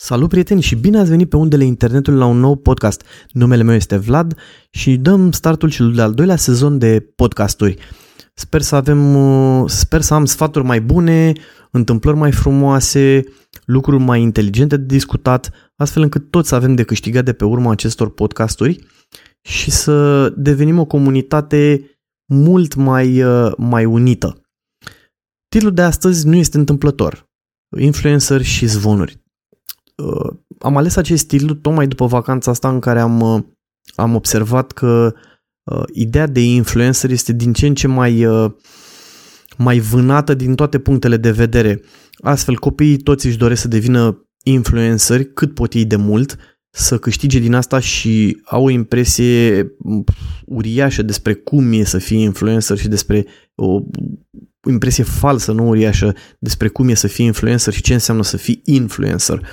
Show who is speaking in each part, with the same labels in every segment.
Speaker 1: Salut prieteni și bine ați venit pe undele internetului la un nou podcast. Numele meu este Vlad și dăm startul celui de-al doilea sezon de podcasturi. Sper să avem, uh, sper să am sfaturi mai bune, întâmplări mai frumoase, lucruri mai inteligente de discutat, astfel încât toți să avem de câștigat de pe urma acestor podcasturi și să devenim o comunitate mult mai, uh, mai unită. Titlul de astăzi nu este întâmplător. Influencer și zvonuri uh, am ales acest stil tocmai după vacanța asta în care am, uh, am observat că uh, ideea de influencer este din ce în ce mai, uh, mai vânată din toate punctele de vedere. Astfel, copiii toți își doresc să devină influenceri cât pot ei de mult, să câștige din asta și au o impresie uriașă despre cum e să fii influencer și despre o impresie falsă, nu uriașă, despre cum e să fii influencer și ce înseamnă să fii influencer.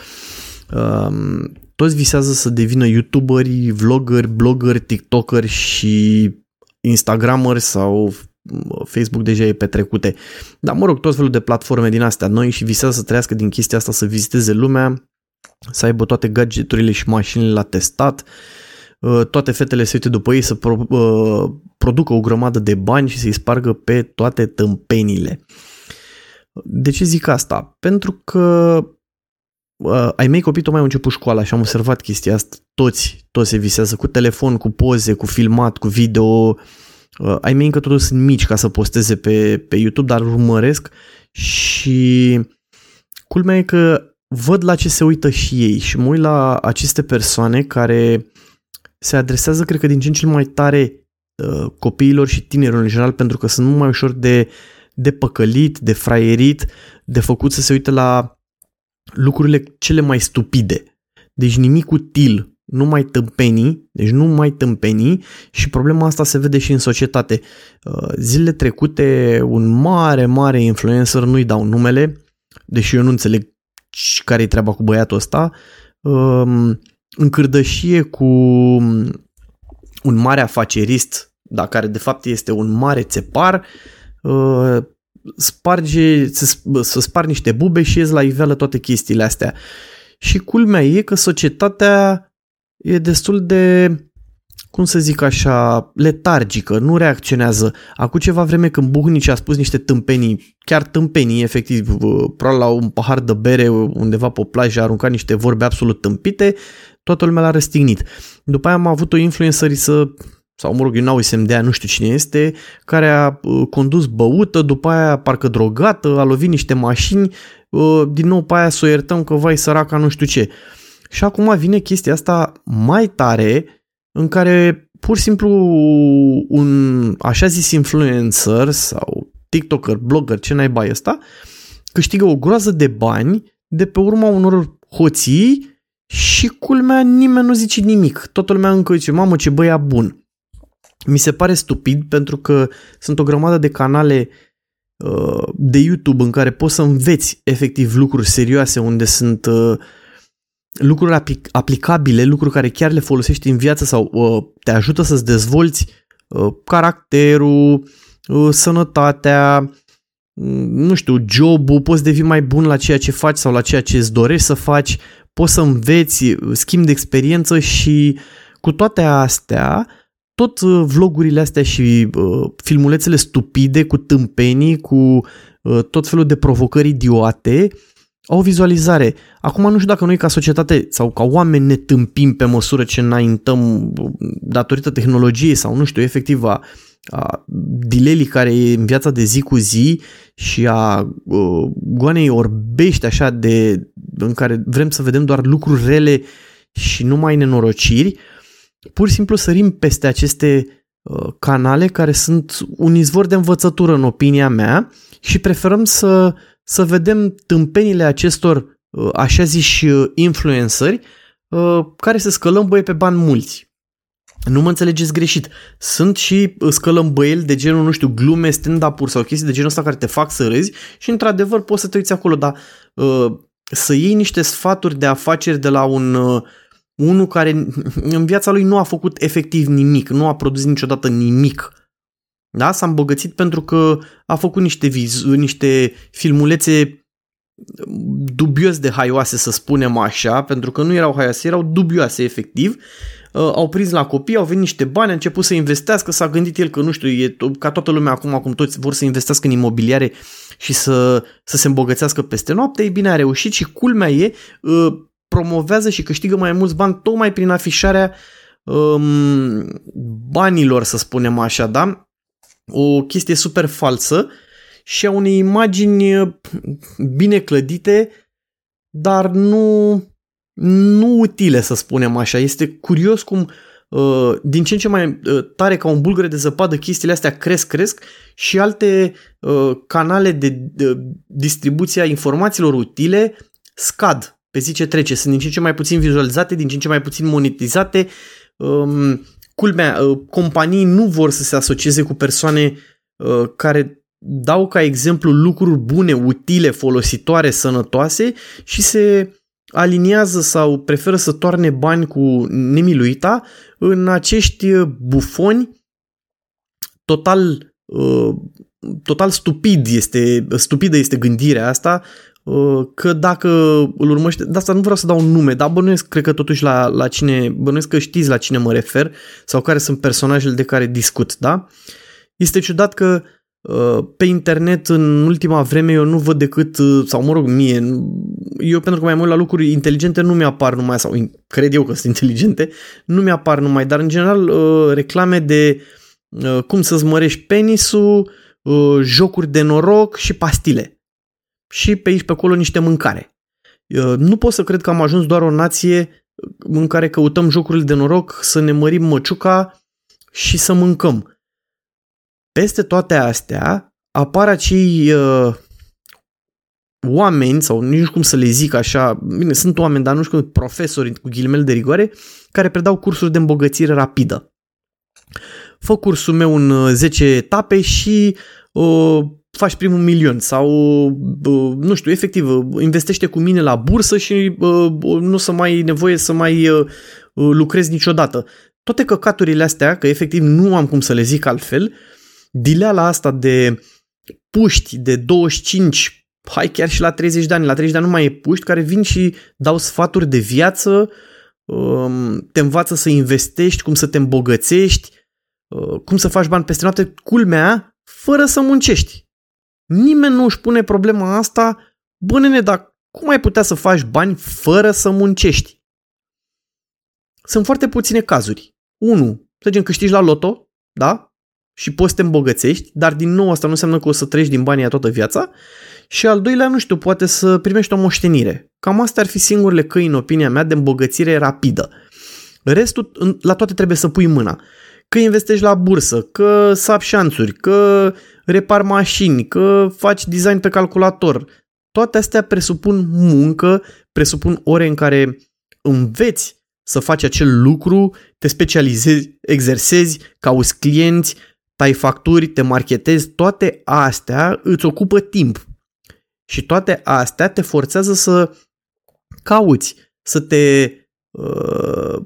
Speaker 1: Um, toți visează să devină youtuberi, vloggeri, bloggeri, tiktokeri și instagrameri sau Facebook deja e petrecute. Dar mă rog, tot felul de platforme din astea noi și visează să trăiască din chestia asta, să viziteze lumea, să aibă toate gadgeturile și mașinile la testat, uh, toate fetele se uite după ei să pro, uh, producă o grămadă de bani și să-i spargă pe toate tâmpenile. De ce zic asta? Pentru că uh, ai mei copii tocmai au început școala și am observat chestia asta. Toți, toți se visează cu telefon, cu poze, cu filmat, cu video. Uh, ai mei încă totuși sunt mici ca să posteze pe, pe YouTube, dar urmăresc și culmea e că văd la ce se uită și ei și mă uit la aceste persoane care se adresează, cred că, din ce în ce mai tare uh, copiilor și tinerilor în general, pentru că sunt mult mai ușor de, de păcălit, de fraierit, de făcut să se uite la lucrurile cele mai stupide. Deci nimic util, nu mai tâmpenii, deci nu mai tâmpenii și problema asta se vede și în societate. Uh, zilele trecute un mare, mare influencer, nu-i dau numele, deși eu nu înțeleg care e treaba cu băiatul ăsta, um, în cârdășie cu un mare afacerist, dar care de fapt este un mare țepar, uh, sparge, să, să spar niște bube și ies la iveală toate chestiile astea. Și culmea e că societatea e destul de, cum să zic așa, letargică, nu reacționează. Acum ceva vreme când Buhnici a spus niște tâmpenii, chiar tâmpenii, efectiv, probabil la un pahar de bere undeva pe plajă a aruncat niște vorbe absolut tâmpite, toată lumea l-a răstignit. După aia am avut o influencerisă sau mă rog, eu n-au semn de aia, nu știu cine este, care a uh, condus băută, după aia parcă drogată, a lovit niște mașini, uh, din nou pe aia să o iertăm că vai săraca nu știu ce. Și acum vine chestia asta mai tare în care pur și simplu un așa zis influencer sau TikToker, blogger, ce naiba e ăsta, câștigă o groază de bani de pe urma unor hoții și culmea nimeni nu zice nimic. Toată lumea încă zice, mamă ce băia bun mi se pare stupid pentru că sunt o grămadă de canale uh, de YouTube în care poți să înveți efectiv lucruri serioase, unde sunt uh, lucruri aplic- aplicabile, lucruri care chiar le folosești în viață sau uh, te ajută să-ți dezvolți uh, caracterul, uh, sănătatea, mm, nu știu, jobul, poți devii mai bun la ceea ce faci sau la ceea ce îți dorești să faci, poți să înveți, schimb de experiență și cu toate astea tot uh, vlogurile astea și uh, filmulețele stupide cu tâmpenii, cu uh, tot felul de provocări idiote, au o vizualizare. Acum nu știu dacă noi ca societate sau ca oameni ne tâmpim pe măsură ce înaintăm uh, datorită tehnologiei sau nu știu, efectiv a, a dilelii care e în viața de zi cu zi și a uh, goanei orbești așa de, în care vrem să vedem doar lucruri rele și nu mai nenorociri, uh, pur și simplu sărim peste aceste uh, canale care sunt un izvor de învățătură în opinia mea și preferăm să, să vedem tâmpenile acestor uh, așa ziși uh, influenceri care se scălămbăie pe bani mulți. Nu mă înțelegeți greșit. Sunt și scălămbăieli de genul, nu știu, glume, stand-up-uri sau chestii de genul ăsta care te fac să râzi și într-adevăr poți să te uiți acolo, dar uh, să iei niște sfaturi de afaceri de la un uh, unul care în viața lui nu a făcut efectiv nimic, nu a produs niciodată nimic. Da? S-a îmbogățit pentru că a făcut niște, vizu- niște filmulețe dubios de haioase, să spunem așa, pentru că nu erau haioase, erau dubioase efectiv. Uh, au prins la copii, au venit niște bani, a început să investească, s-a gândit el că, nu știu, e ca toată lumea acum, acum toți vor să investească în imobiliare și să, să se îmbogățească peste noapte, ei bine, a reușit și culmea e, uh, promovează și câștigă mai mulți bani tocmai prin afișarea um, banilor, să spunem așa, da? O chestie super falsă și a unei imagini uh, bine clădite, dar nu, nu utile, să spunem așa. Este curios cum uh, din ce în ce mai uh, tare ca un bulgăre de zăpadă chestiile astea cresc, cresc și alte canale de distribuție a informațiilor utile scad pe zi ce trece. Sunt din ce în ce mai puțin vizualizate, din ce în ce mai puțin monetizate. Um, culmea, companii nu vor să se asocieze cu persoane care dau ca exemplu lucruri bune, utile, folositoare, sănătoase și se aliniază sau preferă să toarne bani cu nemiluita în acești bufoni total uh, total stupid este, stupidă este gândirea asta uh, că dacă îl urmăște, de asta nu vreau să dau un nume, dar bănuiesc, cred că totuși la, la cine, bănuiesc că știți la cine mă refer sau care sunt personajele de care discut, da? Este ciudat că Uh, pe internet în ultima vreme eu nu văd decât, uh, sau mă rog mie, eu pentru că mai mult la lucruri inteligente nu mi-apar numai, sau cred eu că sunt inteligente, nu mi-apar numai, dar în general uh, reclame de cum să-ți mărești penisul, jocuri de noroc și pastile. Și pe aici pe acolo niște mâncare. Nu pot să cred că am ajuns doar o nație în care căutăm jocurile de noroc, să ne mărim măciuca și să mâncăm peste toate astea apar acei uh, oameni, sau nici cum să le zic așa, bine, sunt oameni, dar nu știu cum, profesori cu ghilimele de rigoare, care predau cursuri de îmbogățire rapidă. Fă cursul meu în 10 uh, etape și uh, faci primul milion sau, uh, nu știu, efectiv, uh, investește cu mine la bursă și uh, nu o să mai ai nevoie să mai uh, lucrezi niciodată. Toate căcaturile astea, că efectiv nu am cum să le zic altfel, uh, dileala asta de puști de 25, hai chiar și la 30 de ani, la 30 de ani nu mai e puști, care vin și dau sfaturi de viață, um, te învață să investești, cum să te îmbogățești, uh, cum să faci bani peste noapte, culmea, fără să muncești. Nimeni nu își pune problema asta, bă nene, dar cum ai putea să faci bani fără să muncești? Sunt foarte puține cazuri. Unu, Să zicem câștigi la loto, da? și poți să te îmbogățești, dar din nou asta nu înseamnă că o să treci din banii toată viața. Și al doilea, nu știu, poate să primești o moștenire. Cam astea ar fi singurele căi, în opinia mea, de îmbogățire rapidă. Restul, la toate trebuie să pui mâna. Că investești la bursă, că sap șanțuri, că repar mașini, că faci design pe calculator. Toate astea presupun muncă, presupun ore în care înveți să faci acel lucru, te specializezi, exersezi, cauți clienți, tai facturi, te marketezi, toate astea îți ocupă timp. Și toate astea te forțează să cauți, să te uh,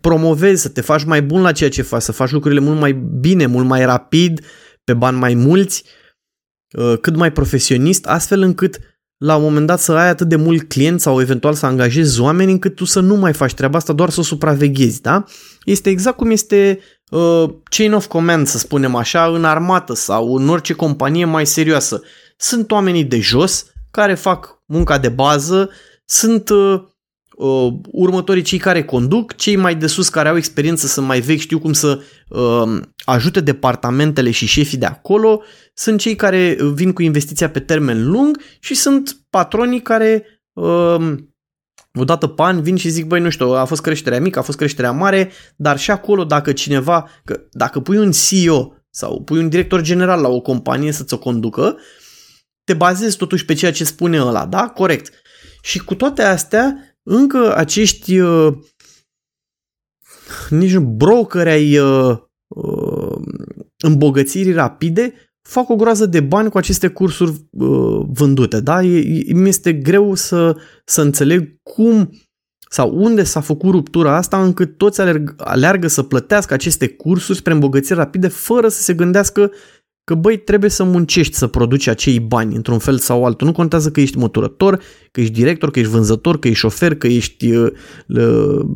Speaker 1: promovezi, să te faci mai bun la ceea ce faci, să faci lucrurile mult mai bine, mult mai rapid, pe bani mai mulți, uh, cât mai profesionist, astfel încât la un moment dat să ai atât de mult client sau eventual să angajezi oameni încât tu să nu mai faci treaba asta, doar să o supraveghezi, da? Este exact cum este uh, chain of command, să spunem așa, în armată sau în orice companie mai serioasă. Sunt oamenii de jos care fac munca de bază, sunt uh, uh, următorii cei care conduc, cei mai de sus care au experiență să mai vechi, știu cum să uh, ajute departamentele și șefii de acolo, sunt cei care vin cu investiția pe termen lung și sunt patronii care uh, odată pe an vin și zic, băi, nu știu, a fost creșterea mică, a fost creșterea mare, dar și acolo dacă cineva, că dacă pui un CEO sau pui un director general la o companie să ți-o conducă, te bazezi totuși pe ceea ce spune ăla, da? Corect. Și cu toate astea, încă acești uh, nici brokeri ai uh, uh, îmbogățirii rapide fac o groază de bani cu aceste cursuri uh, vândute. Da? E, mi este greu să, să înțeleg cum sau unde s-a făcut ruptura asta încât toți alerg, aleargă să plătească aceste cursuri spre îmbogățiri rapide fără să se gândească că băi, trebuie să muncești să produci acei bani într-un fel sau altul. Nu contează că ești măturător, că ești director, că ești vânzător, că ești șofer, că ești uh,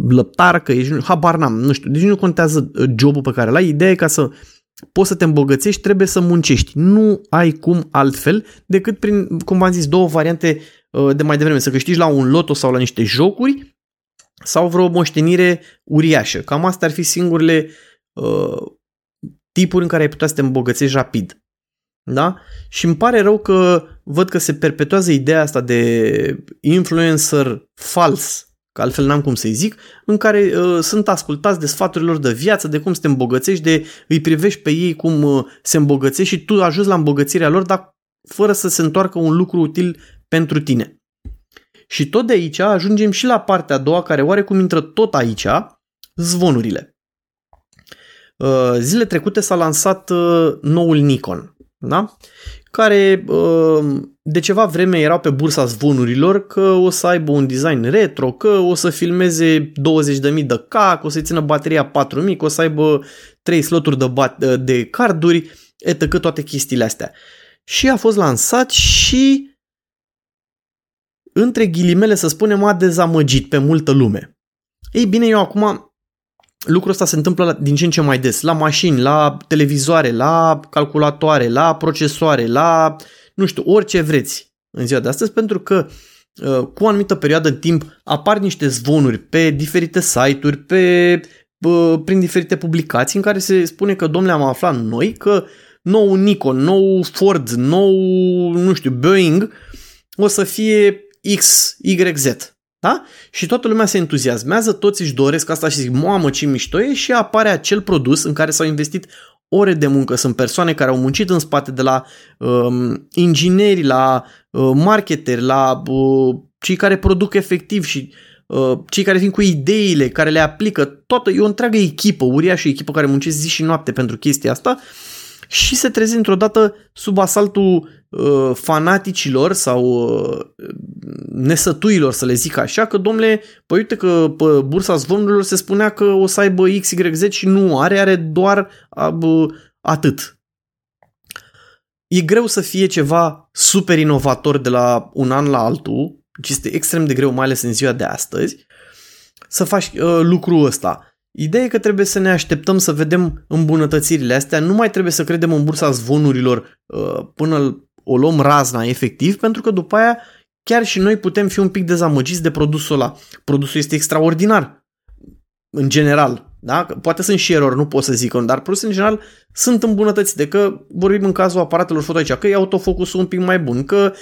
Speaker 1: lăptar, că ești... Habar n-am, nu știu. Deci nu contează uh, jobul pe care l-ai. Ideea e ca să poți să te îmbogățești, trebuie să muncești. Nu ai cum altfel decât prin, cum v-am zis, două variante uh, de mai devreme. Să câștigi la un loto sau la niște jocuri sau vreo moștenire uriașă. Cam astea ar fi singurele uh, tipuri în care ai putea să te îmbogățești rapid. Da? Și îmi pare rău că văd că se perpetuează ideea asta de influencer fals, că altfel n-am cum să-i zic, în care uh, sunt ascultați de sfaturile lor de viață, de cum să te îmbogățești, de îi privești pe ei cum uh, se îmbogățești și tu ajungi la îmbogățirea lor, dar fără să se întoarcă un lucru util pentru tine. Și tot de aici ajungem și la partea a doua, care oarecum intră tot aici, zvonurile. Uh, zile trecute s-a lansat uh, noul Nikon, da? care uh, de ceva vreme erau pe bursa zvonurilor că o să aibă un design retro, că o să filmeze 20.000 de K, că o să țină bateria 4.000, că o să aibă 3 sloturi de, bat- de carduri, etc. toate chestiile astea. Și a fost lansat și între ghilimele să spunem a dezamăgit pe multă lume. Ei bine, eu acum lucrul ăsta se întâmplă din ce în ce mai des, la mașini, la televizoare, la calculatoare, la procesoare, la, nu știu, orice vreți în ziua de astăzi, pentru că uh, cu o anumită perioadă în timp apar niște zvonuri pe diferite site-uri, pe, uh, prin diferite publicații în care se spune că, domnule, am aflat noi că nou Nikon, nou Ford, nou, nu știu, Boeing o să fie X, Y, Z. Da? Și toată lumea se entuziasmează, toți își doresc asta și zic, mamă ce mișto e și apare acel produs în care s-au investit ore de muncă. Sunt persoane care au muncit în spate de la um, ingineri, la uh, marketeri, la uh, cei care produc efectiv și uh, cei care vin cu ideile, care le aplică. Toată, e o întreagă echipă, uriașă echipă care muncește zi și noapte pentru chestia asta și se trezi într-o dată sub asaltul uh, fanaticilor sau uh, nesătuilor, să le zic așa, că domnule, păi uite că pe bursa zvonurilor se spunea că o să aibă XYZ și nu are, are doar uh, atât. E greu să fie ceva super inovator de la un an la altul, deci este extrem de greu, mai ales în ziua de astăzi, să faci uh, lucrul ăsta. Ideea e că trebuie să ne așteptăm să vedem îmbunătățirile astea, nu mai trebuie să credem în bursa zvonurilor uh, până o luăm razna efectiv, pentru că după aia chiar și noi putem fi un pic dezamăgiți de produsul ăla. Produsul este extraordinar, în general. Da? Poate sunt și erori, nu pot să zic, dar produsul în general sunt îmbunătățite, că vorbim în cazul aparatelor foto aici, că e autofocusul un pic mai bun, că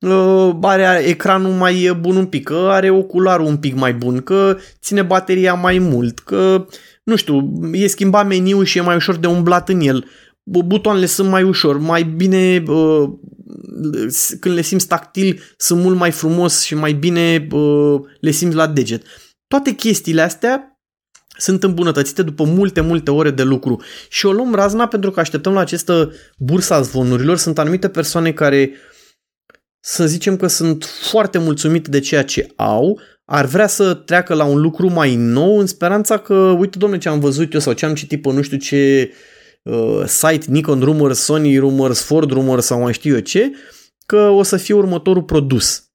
Speaker 1: uh, are ecranul mai bun un pic, că are ocularul un pic mai bun, că ține bateria mai mult, că, nu știu, e schimbat meniul și e mai ușor de umblat în el butoanele sunt mai ușor, mai bine, uh, când le simți tactil, sunt mult mai frumos și mai bine uh, le simți la deget. Toate chestiile astea sunt îmbunătățite după multe, multe ore de lucru. Și o luăm razna pentru că așteptăm la această bursa zvonurilor. Sunt anumite persoane care să zicem că sunt foarte mulțumite de ceea ce au, ar vrea să treacă la un lucru mai nou în speranța că, uite domnule ce am văzut eu sau ce am citit pe nu știu ce uh, uh, site Nikon Rumors, Sony Rumors, Ford Rumors sau mai știu eu ce, că o să fie următorul produs.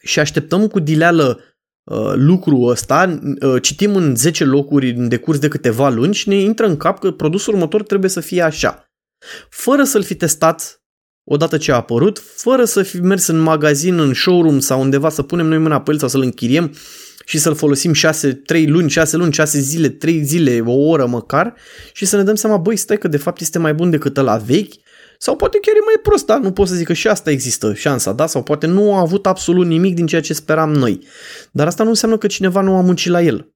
Speaker 1: Și așteptăm cu dileală uh, lucrul ăsta, uh, citim în 10 locuri în decurs de câteva luni și ne intră în cap că produsul următor trebuie să fie așa. Fără să-l fi testat odată ce a apărut, fără să fi mers în magazin, în showroom sau undeva să punem noi mâna pe el sau să-l închiriem și să-l folosim 6, 3 luni, 6 luni, 6 zile, 3 zile, o oră măcar și să ne dăm seama, băi, stai că de fapt este mai bun decât ăla vechi sau poate chiar e mai prost, da? Nu pot să zic că și asta există șansa, da? Sau poate nu a avut absolut nimic din ceea ce speram noi. Dar asta nu înseamnă că cineva nu a muncit la el.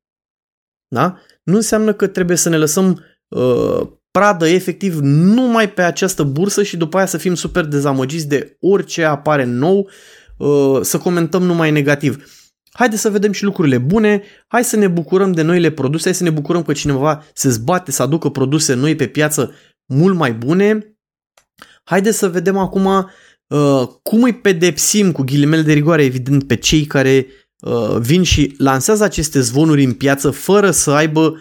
Speaker 1: Da? Nu înseamnă că trebuie să ne lăsăm uh, pradă efectiv numai pe această bursă și după aia să fim super dezamăgiți de orice apare nou, uh, să comentăm numai negativ. Haide să vedem și lucrurile bune, hai să ne bucurăm de noile produse, hai să ne bucurăm că cineva se zbate să aducă produse noi pe piață mult mai bune. Haide să vedem acum uh, cum îi pedepsim cu ghilimele de rigoare, evident, pe cei care uh, vin și lansează aceste zvonuri în piață fără să aibă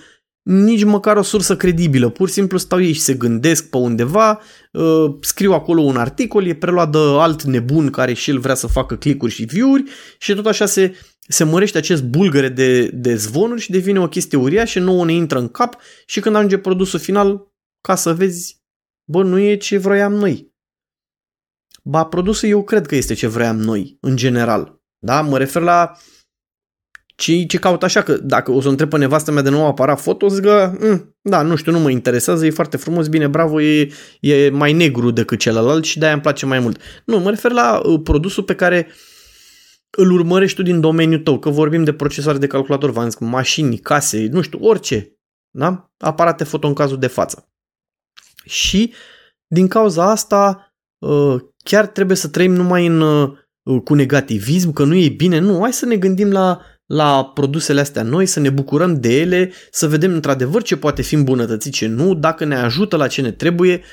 Speaker 1: nici măcar o sursă credibilă. Pur și simplu stau ei și se gândesc pe undeva, uh, scriu acolo un articol, e preluat de alt nebun care și el vrea să facă clicuri și view-uri și tot așa se, se mărește acest bulgăre de, de zvonuri și devine o chestie uriașă, nouă ne intră în cap și când ajunge produsul final, ca să vezi, bă, nu e ce vroiam noi. Ba, produsul eu cred că este ce vroiam noi, în general. Da? Mă refer la ce, ce caut așa, că dacă o să întreb pe nevastă mea de nou aparat foto, zic că, mm, da, nu știu, nu mă interesează, e foarte frumos, bine, bravo, e, e mai negru decât celălalt și de-aia îmi place mai mult. Nu, mă refer la uh, produsul pe care îl urmărești tu din domeniul tău, că vorbim de procesoare de calculator, v mașini, case, nu știu, orice, da? Aparate foto în cazul de față. Și din cauza asta uh, chiar trebuie să trăim numai în, uh, cu negativism, că nu e bine. Nu, hai să ne gândim la la produsele astea noi, să ne bucurăm de ele, să vedem într-adevăr ce poate fi îmbunătățit, ce nu, dacă ne ajută la ce ne trebuie,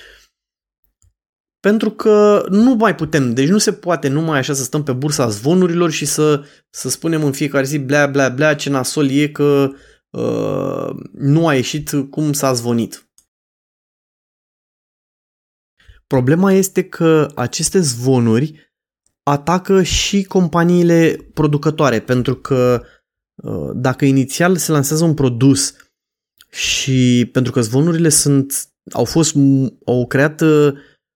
Speaker 1: pentru că nu mai putem, deci nu se poate numai așa să stăm pe bursa zvonurilor și să, să spunem în fiecare zi blea, blea, blea, ce nasol e că uh, nu a ieșit cum s-a zvonit. Problema este că aceste zvonuri atacă și companiile producătoare, pentru că uh, dacă inițial se lansează un produs și pentru că zvonurile sunt, au fost, au creat uh,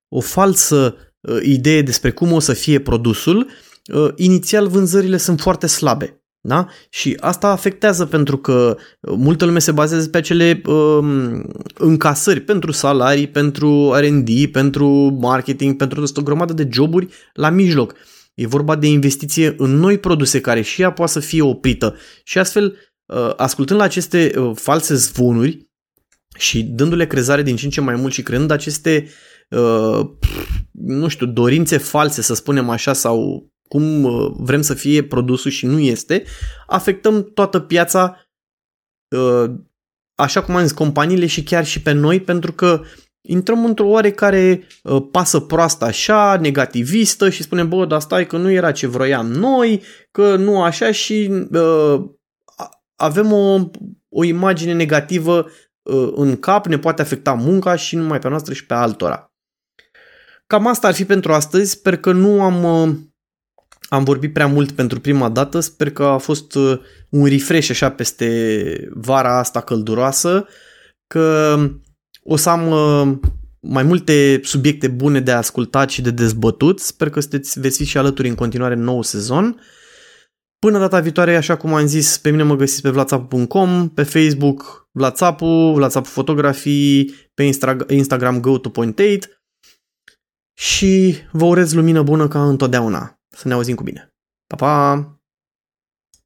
Speaker 1: o falsă uh, idee despre cum o să fie produsul, inițial vânzările sunt foarte slabe. Da? Și asta afectează pentru că multă lume se bazează pe acele um, încasări pentru salarii, pentru R&D, pentru marketing, pentru o grămadă de joburi la mijloc. E vorba de investiție în noi produse care și ea poate să fie oprită. Și astfel, uh, ascultând la aceste uh, false zvonuri și dându-le crezare din ce în ce mai mult și creând aceste, uh, nu știu, dorințe false, să spunem așa, sau cum uh, vrem să fie produsul și nu este, afectăm toată piața, uh, așa cum am zis, companiile și chiar și pe noi, pentru că intrăm într-o oarecare uh, pasă proastă așa, negativistă și spunem, bă, dar stai că nu era ce vroiam noi, că nu așa și uh, avem o, o imagine negativă uh, în cap, ne poate afecta munca și numai pe noastră și pe altora. Cam asta ar fi pentru astăzi, sper că nu am uh, am vorbit prea mult pentru prima dată, sper că a fost uh, un refresh așa peste vara asta călduroasă, că o să am uh, mai multe subiecte bune de ascultat și de dezbătut. Sper că sunteți, veți fi și alături în continuare în nou sezon. Până data viitoare, așa cum am zis, pe mine mă găsiți pe vlatsapu.com, pe Facebook Vlatsapu, Vlatsapu Fotografii, pe Instagram go to point 8 și vă urez lumină bună ca întotdeauna. Să ne auzim cu bine. Pa, pa!